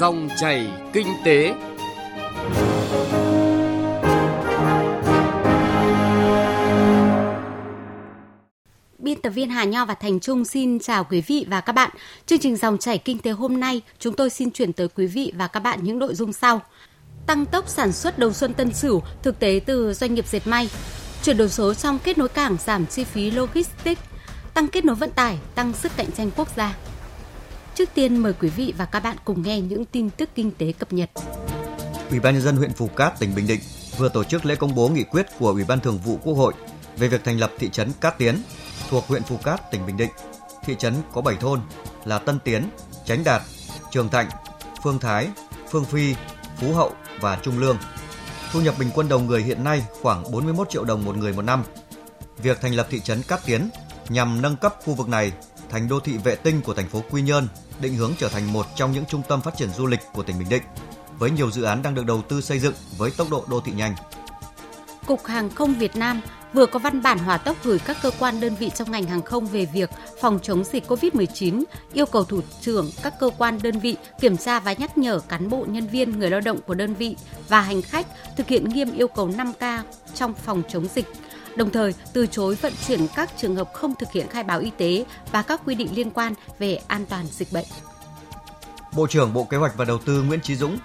Dòng chảy kinh tế. Biên tập viên Hà Nho và Thành Trung xin chào quý vị và các bạn. Chương trình dòng chảy kinh tế hôm nay, chúng tôi xin chuyển tới quý vị và các bạn những nội dung sau. Tăng tốc sản xuất đầu xuân Tân Sửu, thực tế từ doanh nghiệp dệt may. Chuyển đổi số trong kết nối cảng giảm chi phí logistics, tăng kết nối vận tải, tăng sức cạnh tranh quốc gia. Trước tiên mời quý vị và các bạn cùng nghe những tin tức kinh tế cập nhật. Ủy ban nhân dân huyện Phù Cát, tỉnh Bình Định vừa tổ chức lễ công bố nghị quyết của Ủy ban Thường vụ Quốc hội về việc thành lập thị trấn Cát Tiến thuộc huyện Phù Cát, tỉnh Bình Định. Thị trấn có 7 thôn là Tân Tiến, Chánh Đạt, Trường Thạnh, Phương Thái, Phương Phi, Phú Hậu và Trung Lương. Thu nhập bình quân đầu người hiện nay khoảng 41 triệu đồng một người một năm. Việc thành lập thị trấn Cát Tiến nhằm nâng cấp khu vực này thành đô thị vệ tinh của thành phố Quy Nhơn, định hướng trở thành một trong những trung tâm phát triển du lịch của tỉnh Bình Định, với nhiều dự án đang được đầu tư xây dựng với tốc độ đô thị nhanh. Cục Hàng không Việt Nam vừa có văn bản hỏa tốc gửi các cơ quan đơn vị trong ngành hàng không về việc phòng chống dịch COVID-19, yêu cầu thủ trưởng các cơ quan đơn vị kiểm tra và nhắc nhở cán bộ nhân viên người lao động của đơn vị và hành khách thực hiện nghiêm yêu cầu 5K trong phòng chống dịch đồng thời từ chối vận chuyển các trường hợp không thực hiện khai báo y tế và các quy định liên quan về an toàn dịch bệnh. Bộ trưởng Bộ Kế hoạch và Đầu tư Nguyễn Chí Dũng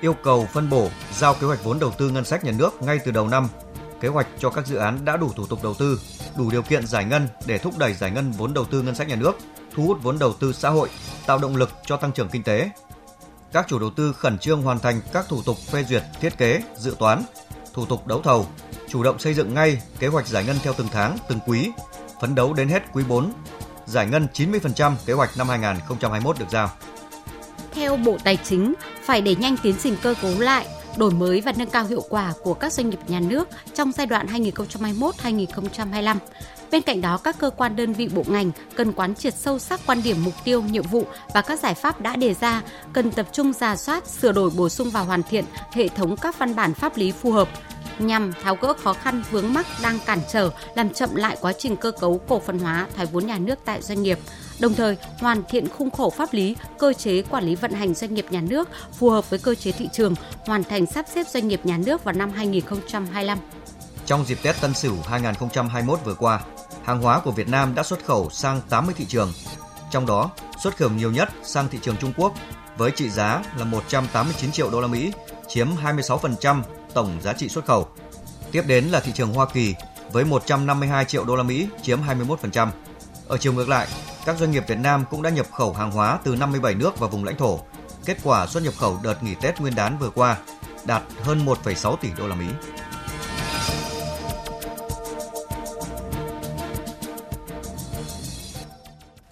yêu cầu phân bổ giao kế hoạch vốn đầu tư ngân sách nhà nước ngay từ đầu năm, kế hoạch cho các dự án đã đủ thủ tục đầu tư, đủ điều kiện giải ngân để thúc đẩy giải ngân vốn đầu tư ngân sách nhà nước, thu hút vốn đầu tư xã hội, tạo động lực cho tăng trưởng kinh tế. Các chủ đầu tư khẩn trương hoàn thành các thủ tục phê duyệt thiết kế, dự toán, thủ tục đấu thầu, chủ động xây dựng ngay kế hoạch giải ngân theo từng tháng, từng quý, phấn đấu đến hết quý 4, giải ngân 90% kế hoạch năm 2021 được giao. Theo Bộ Tài chính, phải đẩy nhanh tiến trình cơ cấu lại, đổi mới và nâng cao hiệu quả của các doanh nghiệp nhà nước trong giai đoạn 2021-2025. Bên cạnh đó, các cơ quan đơn vị bộ ngành cần quán triệt sâu sắc quan điểm mục tiêu, nhiệm vụ và các giải pháp đã đề ra, cần tập trung ra soát, sửa đổi bổ sung và hoàn thiện hệ thống các văn bản pháp lý phù hợp, nhằm tháo gỡ khó khăn vướng mắc đang cản trở làm chậm lại quá trình cơ cấu cổ phần hóa thoái vốn nhà nước tại doanh nghiệp đồng thời hoàn thiện khung khổ pháp lý, cơ chế quản lý vận hành doanh nghiệp nhà nước phù hợp với cơ chế thị trường, hoàn thành sắp xếp doanh nghiệp nhà nước vào năm 2025. Trong dịp Tết Tân Sửu 2021 vừa qua, hàng hóa của Việt Nam đã xuất khẩu sang 80 thị trường. Trong đó, xuất khẩu nhiều nhất sang thị trường Trung Quốc với trị giá là 189 triệu đô la Mỹ, chiếm 26% tổng giá trị xuất khẩu. Tiếp đến là thị trường Hoa Kỳ với 152 triệu đô la Mỹ, chiếm 21%. Ở chiều ngược lại, các doanh nghiệp Việt Nam cũng đã nhập khẩu hàng hóa từ 57 nước và vùng lãnh thổ. Kết quả xuất nhập khẩu đợt nghỉ Tết Nguyên đán vừa qua đạt hơn 1,6 tỷ đô la Mỹ.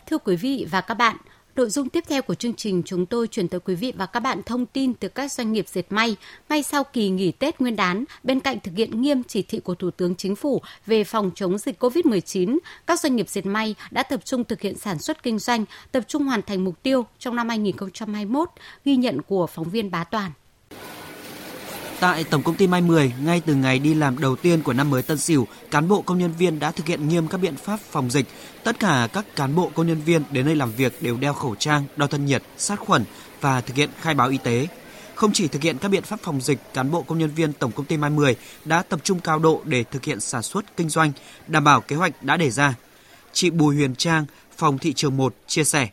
Thưa quý vị và các bạn, Nội dung tiếp theo của chương trình chúng tôi chuyển tới quý vị và các bạn thông tin từ các doanh nghiệp dệt may ngay sau kỳ nghỉ Tết Nguyên đán. Bên cạnh thực hiện nghiêm chỉ thị của Thủ tướng Chính phủ về phòng chống dịch COVID-19, các doanh nghiệp dệt may đã tập trung thực hiện sản xuất kinh doanh, tập trung hoàn thành mục tiêu trong năm 2021, ghi nhận của phóng viên Bá Toàn. Tại Tổng công ty May 10, ngay từ ngày đi làm đầu tiên của năm mới Tân Sửu, cán bộ công nhân viên đã thực hiện nghiêm các biện pháp phòng dịch. Tất cả các cán bộ công nhân viên đến nơi làm việc đều đeo khẩu trang, đo thân nhiệt, sát khuẩn và thực hiện khai báo y tế. Không chỉ thực hiện các biện pháp phòng dịch, cán bộ công nhân viên Tổng công ty Mai 10 đã tập trung cao độ để thực hiện sản xuất kinh doanh, đảm bảo kế hoạch đã đề ra. Chị Bùi Huyền Trang, phòng thị trường 1 chia sẻ.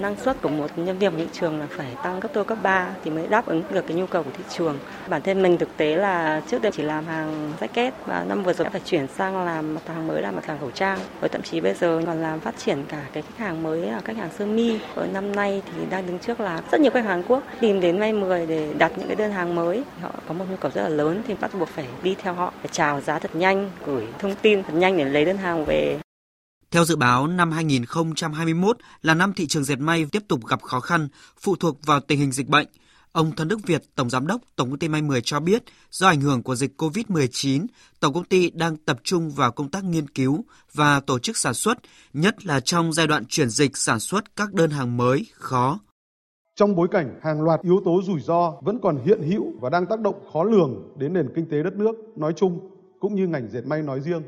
Năng suất của một nhân viên của thị trường là phải tăng gấp đôi cấp 3 thì mới đáp ứng được cái nhu cầu của thị trường. Bản thân mình thực tế là trước đây chỉ làm hàng jacket và năm vừa rồi đã phải chuyển sang làm mặt hàng mới là mặt hàng khẩu trang. Và thậm chí bây giờ còn làm phát triển cả cái khách hàng mới là khách hàng sơ mi. Ở năm nay thì đang đứng trước là rất nhiều khách hàng Quốc tìm đến May 10 để đặt những cái đơn hàng mới. Họ có một nhu cầu rất là lớn thì bắt buộc phải đi theo họ, phải chào giá thật nhanh, gửi thông tin thật nhanh để lấy đơn hàng về. Theo dự báo, năm 2021 là năm thị trường dệt may tiếp tục gặp khó khăn, phụ thuộc vào tình hình dịch bệnh. Ông Thân Đức Việt, Tổng Giám đốc Tổng công ty May 10 cho biết, do ảnh hưởng của dịch COVID-19, Tổng công ty đang tập trung vào công tác nghiên cứu và tổ chức sản xuất, nhất là trong giai đoạn chuyển dịch sản xuất các đơn hàng mới, khó. Trong bối cảnh hàng loạt yếu tố rủi ro vẫn còn hiện hữu và đang tác động khó lường đến nền kinh tế đất nước nói chung, cũng như ngành dệt may nói riêng,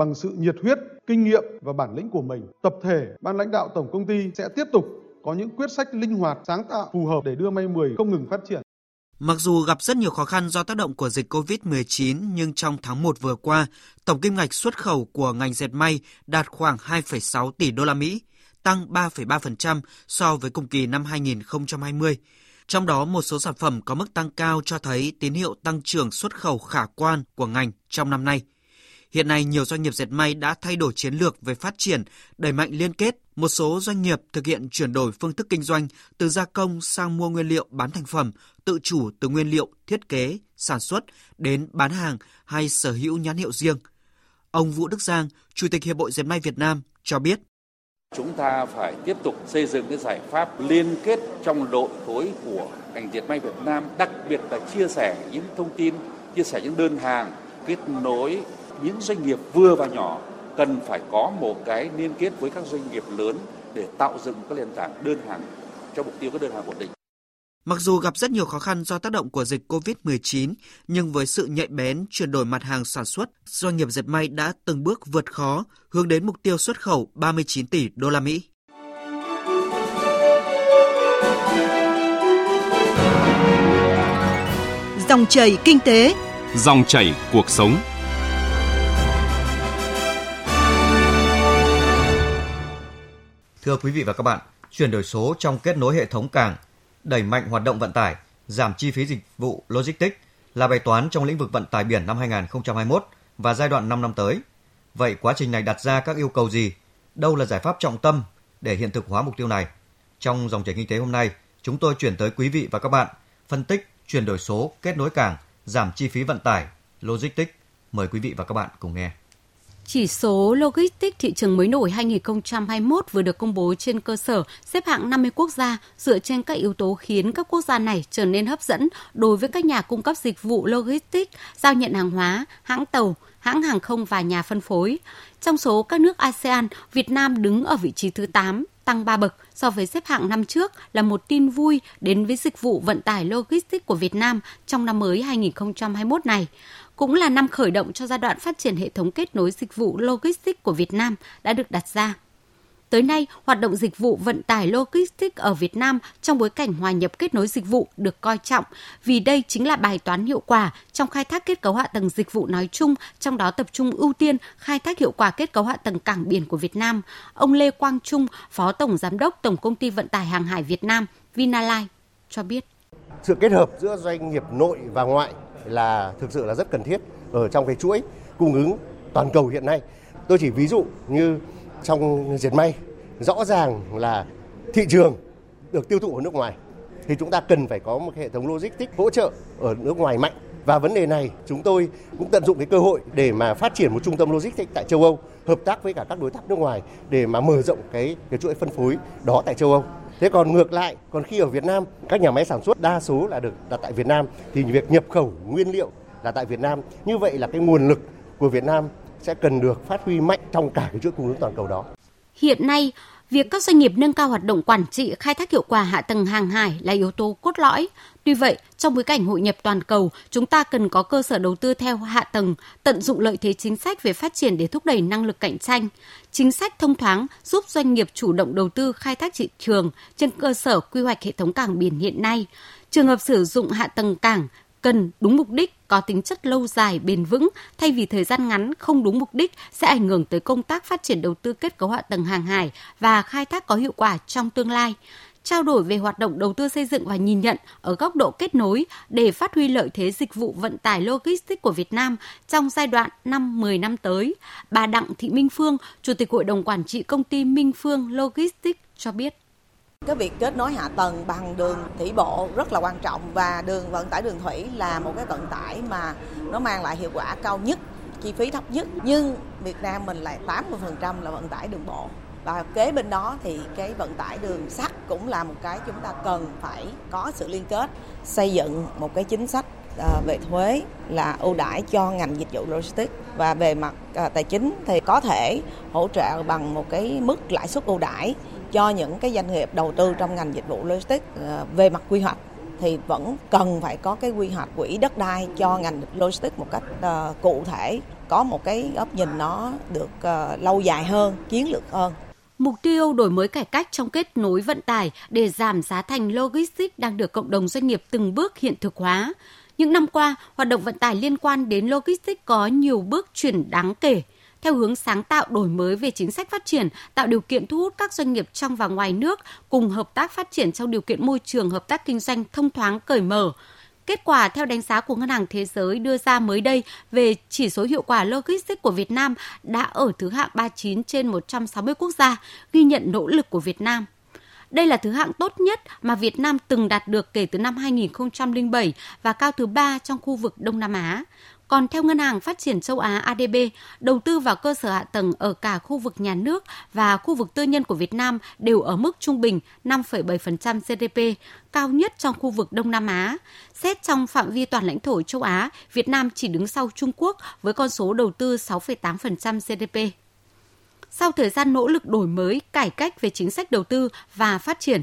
bằng sự nhiệt huyết, kinh nghiệm và bản lĩnh của mình, tập thể ban lãnh đạo tổng công ty sẽ tiếp tục có những quyết sách linh hoạt, sáng tạo, phù hợp để đưa may 10 không ngừng phát triển. Mặc dù gặp rất nhiều khó khăn do tác động của dịch COVID-19 nhưng trong tháng 1 vừa qua, tổng kim ngạch xuất khẩu của ngành dệt may đạt khoảng 2,6 tỷ đô la Mỹ, tăng 3,3% so với cùng kỳ năm 2020. Trong đó một số sản phẩm có mức tăng cao cho thấy tín hiệu tăng trưởng xuất khẩu khả quan của ngành trong năm nay. Hiện nay nhiều doanh nghiệp dệt may đã thay đổi chiến lược về phát triển, đẩy mạnh liên kết. Một số doanh nghiệp thực hiện chuyển đổi phương thức kinh doanh từ gia công sang mua nguyên liệu bán thành phẩm, tự chủ từ nguyên liệu, thiết kế, sản xuất đến bán hàng hay sở hữu nhãn hiệu riêng. Ông Vũ Đức Giang, Chủ tịch Hiệp hội Dệt may Việt Nam cho biết. Chúng ta phải tiếp tục xây dựng cái giải pháp liên kết trong đội khối của ngành dệt may Việt Nam, đặc biệt là chia sẻ những thông tin, chia sẻ những đơn hàng, kết nối những doanh nghiệp vừa và nhỏ cần phải có một cái liên kết với các doanh nghiệp lớn để tạo dựng các nền tảng đơn hàng cho mục tiêu các đơn hàng ổn định. Mặc dù gặp rất nhiều khó khăn do tác động của dịch COVID-19, nhưng với sự nhạy bén chuyển đổi mặt hàng sản xuất, doanh nghiệp dệt may đã từng bước vượt khó, hướng đến mục tiêu xuất khẩu 39 tỷ đô la Mỹ. Dòng chảy kinh tế, Dòng chảy cuộc sống. Thưa quý vị và các bạn, chuyển đổi số trong kết nối hệ thống cảng, đẩy mạnh hoạt động vận tải, giảm chi phí dịch vụ logistics là bài toán trong lĩnh vực vận tải biển năm 2021 và giai đoạn 5 năm tới. Vậy quá trình này đặt ra các yêu cầu gì? Đâu là giải pháp trọng tâm để hiện thực hóa mục tiêu này? Trong dòng chảy kinh tế hôm nay, chúng tôi chuyển tới quý vị và các bạn phân tích chuyển đổi số, kết nối cảng, giảm chi phí vận tải, logistics. Mời quý vị và các bạn cùng nghe. Chỉ số Logistics thị trường mới nổi 2021 vừa được công bố trên cơ sở xếp hạng 50 quốc gia dựa trên các yếu tố khiến các quốc gia này trở nên hấp dẫn đối với các nhà cung cấp dịch vụ logistics, giao nhận hàng hóa, hãng tàu, hãng hàng không và nhà phân phối. Trong số các nước ASEAN, Việt Nam đứng ở vị trí thứ 8, tăng 3 bậc so với xếp hạng năm trước là một tin vui đến với dịch vụ vận tải logistics của Việt Nam trong năm mới 2021 này cũng là năm khởi động cho giai đoạn phát triển hệ thống kết nối dịch vụ logistics của Việt Nam đã được đặt ra. Tới nay, hoạt động dịch vụ vận tải logistics ở Việt Nam trong bối cảnh hòa nhập kết nối dịch vụ được coi trọng vì đây chính là bài toán hiệu quả trong khai thác kết cấu hạ tầng dịch vụ nói chung, trong đó tập trung ưu tiên khai thác hiệu quả kết cấu hạ tầng cảng biển của Việt Nam. Ông Lê Quang Trung, Phó Tổng Giám đốc Tổng Công ty Vận tải Hàng hải Việt Nam, Vinalai, cho biết. Sự kết hợp giữa doanh nghiệp nội và ngoại là thực sự là rất cần thiết ở trong cái chuỗi cung ứng toàn cầu hiện nay. Tôi chỉ ví dụ như trong diệt may, rõ ràng là thị trường được tiêu thụ ở nước ngoài thì chúng ta cần phải có một hệ thống logistics hỗ trợ ở nước ngoài mạnh và vấn đề này chúng tôi cũng tận dụng cái cơ hội để mà phát triển một trung tâm logistics tại châu Âu, hợp tác với cả các đối tác nước ngoài để mà mở rộng cái cái chuỗi phân phối đó tại châu Âu. Thế còn ngược lại, còn khi ở Việt Nam, các nhà máy sản xuất đa số là được đặt tại Việt Nam thì việc nhập khẩu nguyên liệu là tại Việt Nam. Như vậy là cái nguồn lực của Việt Nam sẽ cần được phát huy mạnh trong cả cái chuỗi cung ứng toàn cầu đó. Hiện nay, việc các doanh nghiệp nâng cao hoạt động quản trị, khai thác hiệu quả hạ tầng hàng hải là yếu tố cốt lõi. Tuy vậy, trong bối cảnh hội nhập toàn cầu, chúng ta cần có cơ sở đầu tư theo hạ tầng, tận dụng lợi thế chính sách về phát triển để thúc đẩy năng lực cạnh tranh. Chính sách thông thoáng giúp doanh nghiệp chủ động đầu tư khai thác thị trường trên cơ sở quy hoạch hệ thống cảng biển hiện nay. Trường hợp sử dụng hạ tầng cảng cần đúng mục đích, có tính chất lâu dài, bền vững, thay vì thời gian ngắn không đúng mục đích sẽ ảnh hưởng tới công tác phát triển đầu tư kết cấu hạ tầng hàng hải và khai thác có hiệu quả trong tương lai trao đổi về hoạt động đầu tư xây dựng và nhìn nhận ở góc độ kết nối để phát huy lợi thế dịch vụ vận tải logistics của Việt Nam trong giai đoạn 5-10 năm tới. Bà Đặng Thị Minh Phương, Chủ tịch Hội đồng Quản trị Công ty Minh Phương Logistics cho biết. Cái việc kết nối hạ tầng bằng đường thủy bộ rất là quan trọng và đường vận tải đường thủy là một cái vận tải mà nó mang lại hiệu quả cao nhất, chi phí thấp nhất. Nhưng Việt Nam mình lại 80% là vận tải đường bộ và kế bên đó thì cái vận tải đường sắt cũng là một cái chúng ta cần phải có sự liên kết xây dựng một cái chính sách ờ, về thuế là ưu đãi cho ngành dịch vụ logistics và về mặt ờ, tài chính thì có thể hỗ trợ bằng một cái mức lãi suất ưu đãi cho những cái doanh nghiệp đầu tư trong ngành dịch vụ logistics ờ, về mặt quy hoạch thì vẫn cần phải có cái quy hoạch quỹ đất đai cho ngành logistics một cách uh, cụ thể có một cái góc nhìn nó được uh, lâu dài hơn chiến lược hơn Mục tiêu đổi mới cải cách trong kết nối vận tải để giảm giá thành logistics đang được cộng đồng doanh nghiệp từng bước hiện thực hóa. Những năm qua, hoạt động vận tải liên quan đến logistics có nhiều bước chuyển đáng kể theo hướng sáng tạo đổi mới về chính sách phát triển, tạo điều kiện thu hút các doanh nghiệp trong và ngoài nước cùng hợp tác phát triển trong điều kiện môi trường hợp tác kinh doanh thông thoáng cởi mở. Kết quả theo đánh giá của Ngân hàng Thế giới đưa ra mới đây về chỉ số hiệu quả logistics của Việt Nam đã ở thứ hạng 39 trên 160 quốc gia, ghi nhận nỗ lực của Việt Nam đây là thứ hạng tốt nhất mà Việt Nam từng đạt được kể từ năm 2007 và cao thứ ba trong khu vực Đông Nam Á. Còn theo Ngân hàng Phát triển châu Á ADB, đầu tư vào cơ sở hạ tầng ở cả khu vực nhà nước và khu vực tư nhân của Việt Nam đều ở mức trung bình 5,7% GDP, cao nhất trong khu vực Đông Nam Á. Xét trong phạm vi toàn lãnh thổ châu Á, Việt Nam chỉ đứng sau Trung Quốc với con số đầu tư 6,8% GDP. Sau thời gian nỗ lực đổi mới, cải cách về chính sách đầu tư và phát triển,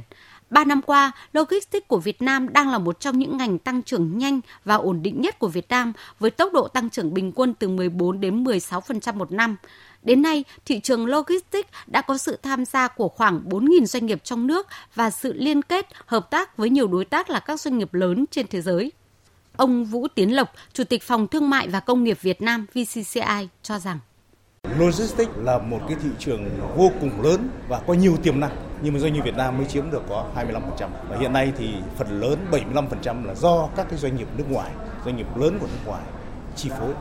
Ba năm qua, logistics của Việt Nam đang là một trong những ngành tăng trưởng nhanh và ổn định nhất của Việt Nam với tốc độ tăng trưởng bình quân từ 14 đến 16% một năm. Đến nay, thị trường logistics đã có sự tham gia của khoảng 4.000 doanh nghiệp trong nước và sự liên kết, hợp tác với nhiều đối tác là các doanh nghiệp lớn trên thế giới. Ông Vũ Tiến Lộc, Chủ tịch Phòng Thương mại và Công nghiệp Việt Nam VCCI cho rằng Logistics là một cái thị trường vô cùng lớn và có nhiều tiềm năng nhưng mà doanh nghiệp Việt Nam mới chiếm được có 25% và hiện nay thì phần lớn 75% là do các cái doanh nghiệp nước ngoài, doanh nghiệp lớn của nước ngoài chi phối.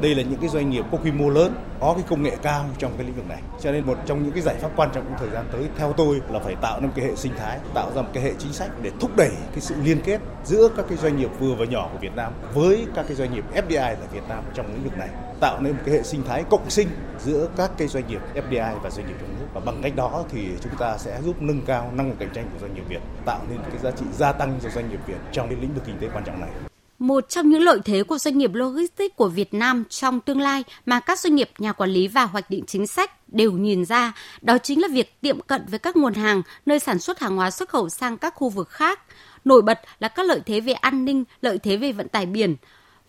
Đây là những cái doanh nghiệp có quy mô lớn, có cái công nghệ cao trong cái lĩnh vực này. Cho nên một trong những cái giải pháp quan trọng trong thời gian tới theo tôi là phải tạo nên một cái hệ sinh thái, tạo ra một cái hệ chính sách để thúc đẩy cái sự liên kết giữa các cái doanh nghiệp vừa và nhỏ của Việt Nam với các cái doanh nghiệp FDI tại Việt Nam trong lĩnh vực này tạo nên một cái hệ sinh thái cộng sinh giữa các cái doanh nghiệp FDI và doanh nghiệp trong nước và bằng cách đó thì chúng ta sẽ giúp nâng cao năng lực cạnh tranh của doanh nghiệp Việt tạo nên cái giá trị gia tăng cho doanh nghiệp Việt trong cái lĩnh vực kinh tế quan trọng này. Một trong những lợi thế của doanh nghiệp logistics của Việt Nam trong tương lai mà các doanh nghiệp, nhà quản lý và hoạch định chính sách đều nhìn ra, đó chính là việc tiệm cận với các nguồn hàng, nơi sản xuất hàng hóa xuất khẩu sang các khu vực khác. Nổi bật là các lợi thế về an ninh, lợi thế về vận tải biển.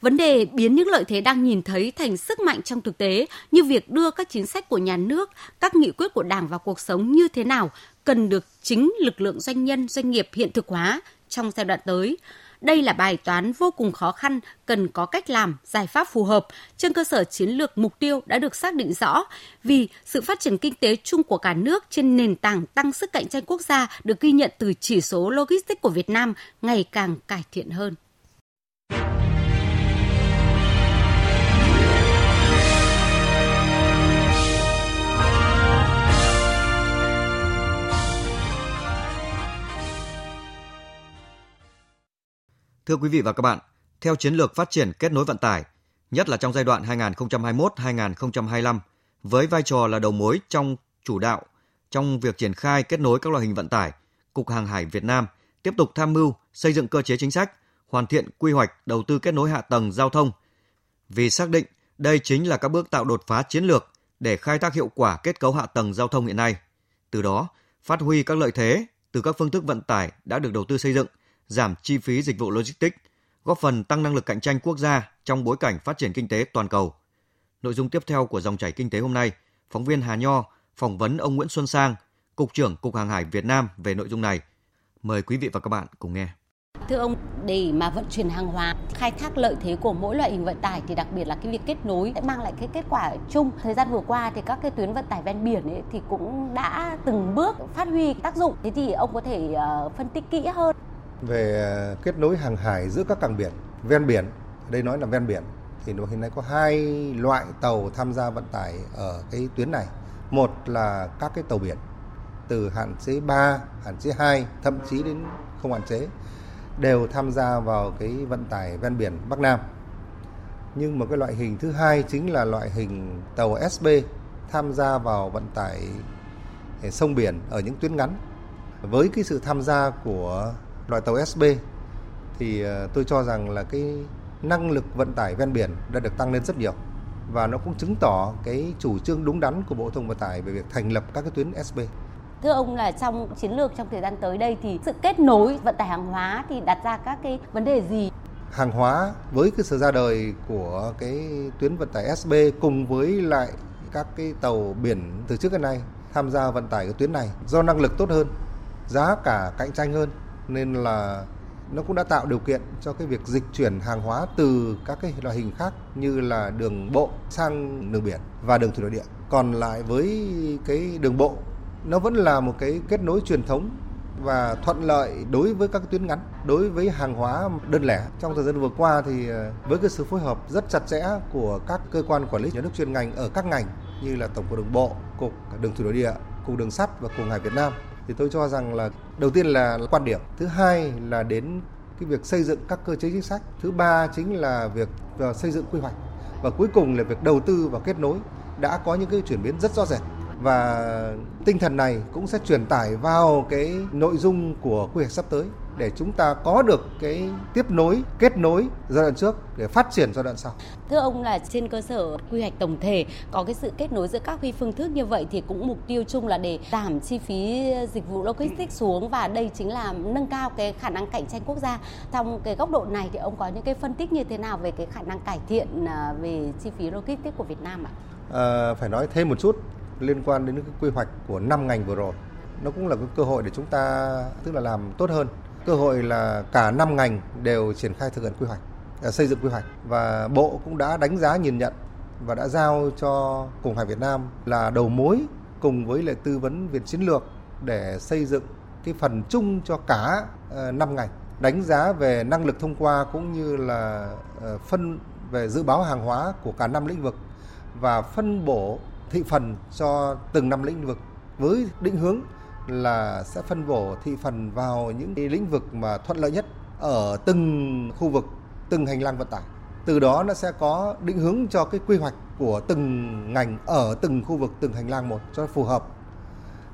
Vấn đề biến những lợi thế đang nhìn thấy thành sức mạnh trong thực tế như việc đưa các chính sách của nhà nước, các nghị quyết của Đảng vào cuộc sống như thế nào cần được chính lực lượng doanh nhân, doanh nghiệp hiện thực hóa trong giai đoạn tới. Đây là bài toán vô cùng khó khăn, cần có cách làm, giải pháp phù hợp trên cơ sở chiến lược mục tiêu đã được xác định rõ vì sự phát triển kinh tế chung của cả nước trên nền tảng tăng sức cạnh tranh quốc gia được ghi nhận từ chỉ số logistics của Việt Nam ngày càng cải thiện hơn. Thưa quý vị và các bạn, theo chiến lược phát triển kết nối vận tải, nhất là trong giai đoạn 2021-2025, với vai trò là đầu mối trong chủ đạo trong việc triển khai kết nối các loại hình vận tải, Cục Hàng hải Việt Nam tiếp tục tham mưu xây dựng cơ chế chính sách, hoàn thiện quy hoạch đầu tư kết nối hạ tầng giao thông. Vì xác định đây chính là các bước tạo đột phá chiến lược để khai thác hiệu quả kết cấu hạ tầng giao thông hiện nay. Từ đó, phát huy các lợi thế từ các phương thức vận tải đã được đầu tư xây dựng – giảm chi phí dịch vụ logistics, góp phần tăng năng lực cạnh tranh quốc gia trong bối cảnh phát triển kinh tế toàn cầu. Nội dung tiếp theo của dòng chảy kinh tế hôm nay, phóng viên Hà Nho phỏng vấn ông Nguyễn Xuân Sang, Cục trưởng Cục Hàng hải Việt Nam về nội dung này. Mời quý vị và các bạn cùng nghe. Thưa ông, để mà vận chuyển hàng hóa, khai thác lợi thế của mỗi loại hình vận tải thì đặc biệt là cái việc kết nối sẽ mang lại cái kết quả chung. Thời gian vừa qua thì các cái tuyến vận tải ven biển ấy thì cũng đã từng bước phát huy tác dụng. Thế thì ông có thể uh, phân tích kỹ hơn về à, kết nối hàng hải giữa các cảng biển ven biển đây nói là ven biển thì hiện nay có hai loại tàu tham gia vận tải ở cái tuyến này một là các cái tàu biển từ hạn chế 3, hạn chế 2, thậm chí đến không hạn chế đều tham gia vào cái vận tải ven biển Bắc Nam. Nhưng một cái loại hình thứ hai chính là loại hình tàu SB tham gia vào vận tải à, sông biển ở những tuyến ngắn. Với cái sự tham gia của loại tàu SB thì ờ, tôi cho rằng là cái năng lực vận tải ven biển đã được tăng lên rất nhiều và nó cũng chứng tỏ cái chủ trương đúng đắn của Bộ Thông Vận tải về việc thành lập các cái tuyến SB. Thưa ông là trong chiến lược trong thời gian tới đây thì sự kết nối vận tải hàng hóa thì đặt ra các cái vấn đề gì? Hàng hóa với cái sự ra đời của cái tuyến vận tải SB cùng với lại các cái tàu biển từ trước đến nay tham gia vận tải cái tuyến này do năng lực tốt hơn, giá cả cạnh tranh hơn nên là nó cũng đã tạo điều kiện cho cái việc dịch chuyển hàng hóa từ các cái loại hình khác như là đường bộ sang đường biển và đường thủy nội địa. Còn lại với cái đường bộ nó vẫn là một cái kết nối truyền thống và thuận lợi đối với các tuyến ngắn, đối với hàng hóa đơn lẻ. Trong thời gian vừa qua thì ờ, với cái sự phối hợp rất chặt chẽ của các cơ quan quản lý nhà nước chuyên ngành ở các ngành như là Tổng cục Đường bộ, Cục Đường thủy nội địa, Cục Đường sắt và Cục Hải Việt Nam thì tôi cho rằng là đầu tiên là quan điểm, thứ hai là đến cái việc xây dựng các cơ chế chính sách, thứ ba chính là việc ờ, xây dựng quy hoạch và cuối cùng là việc đầu tư và kết nối đã có những cái chuyển biến rất rõ rệt. Và tinh thần này cũng sẽ truyền tải vào cái nội dung của quy hoạch sắp tới để chúng ta có được cái tiếp nối, kết nối giai đoạn trước để phát triển giai đoạn sau. Thưa ông là trên cơ sở quy hoạch tổng thể có cái sự kết nối giữa các huy phương thức như vậy thì cũng mục tiêu chung là để giảm chi phí dịch vụ logistics xuống và đây chính là nâng cao cái khả năng cạnh tranh quốc gia. Trong cái góc độ này thì ông có những cái phân tích như thế nào về cái khả năng cải thiện à, về chi phí logistics của Việt Nam ạ? À, phải nói thêm một chút liên quan đến cái quy hoạch của năm ngành vừa rồi nó cũng là cái cơ hội để chúng ta tức là làm tốt hơn cơ hội là cả năm ngành đều triển khai thực hiện quy hoạch à, xây dựng quy hoạch. Và bộ cũng đã đánh giá nhìn nhận và đã giao cho Cục Hải Việt Nam là đầu mối cùng với lại tư vấn Việt chiến lược để xây dựng cái phần chung cho cả ờ, năm ngành. Đánh giá về năng lực thông qua cũng như là ờ, phân về dự báo hàng hóa của cả năm lĩnh vực và phân bổ thị phần cho từng năm lĩnh vực với định hướng là sẽ phân bổ thị phần vào những cái lĩnh vực mà thuận lợi nhất ở từng khu vực, từng hành lang vận tải. Từ đó nó sẽ có định hướng cho cái quy hoạch của từng ngành ở từng khu vực, từng hành lang một cho phù hợp.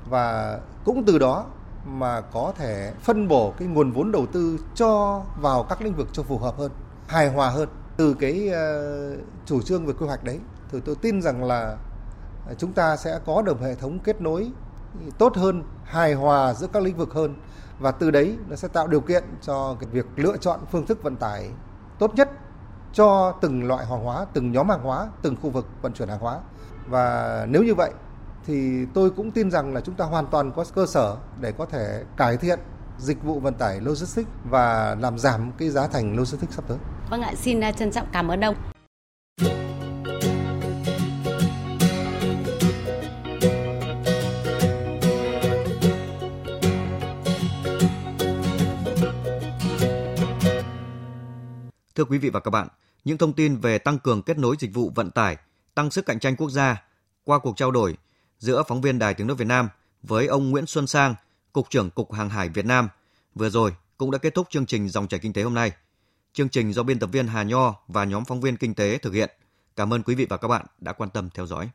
Và cũng từ đó mà có thể phân bổ cái nguồn vốn đầu tư cho vào các lĩnh vực cho phù hợp hơn, hài hòa hơn. Từ cái ờ, chủ trương về quy hoạch đấy thì tôi tin rằng là chúng ta sẽ có được hệ thống kết nối tốt hơn, hài hòa giữa các lĩnh vực hơn và từ đấy nó sẽ tạo điều kiện cho cái việc lựa chọn phương thức vận tải tốt nhất cho từng loại hàng hóa, từng nhóm hàng hóa, từng khu vực vận chuyển hàng hóa. Và nếu như vậy thì tôi cũng tin rằng là chúng ta hoàn toàn có cơ sở để có thể cải thiện dịch vụ vận tải logistics và làm giảm cái giá thành logistics sắp tới. Vâng ạ, xin à, trân trọng cảm ơn ông. Thưa quý vị và các bạn, những thông tin về tăng cường kết nối dịch vụ vận tải, tăng sức cạnh tranh quốc gia qua cuộc trao đổi giữa phóng viên Đài Tiếng nói Việt Nam với ông Nguyễn Xuân Sang, Cục trưởng Cục Hàng hải Việt Nam vừa rồi cũng đã kết thúc chương trình Dòng chảy kinh tế hôm nay. Chương trình do biên tập viên Hà Nho và nhóm phóng viên kinh tế thực hiện. Cảm ơn quý vị và các bạn đã quan tâm theo dõi.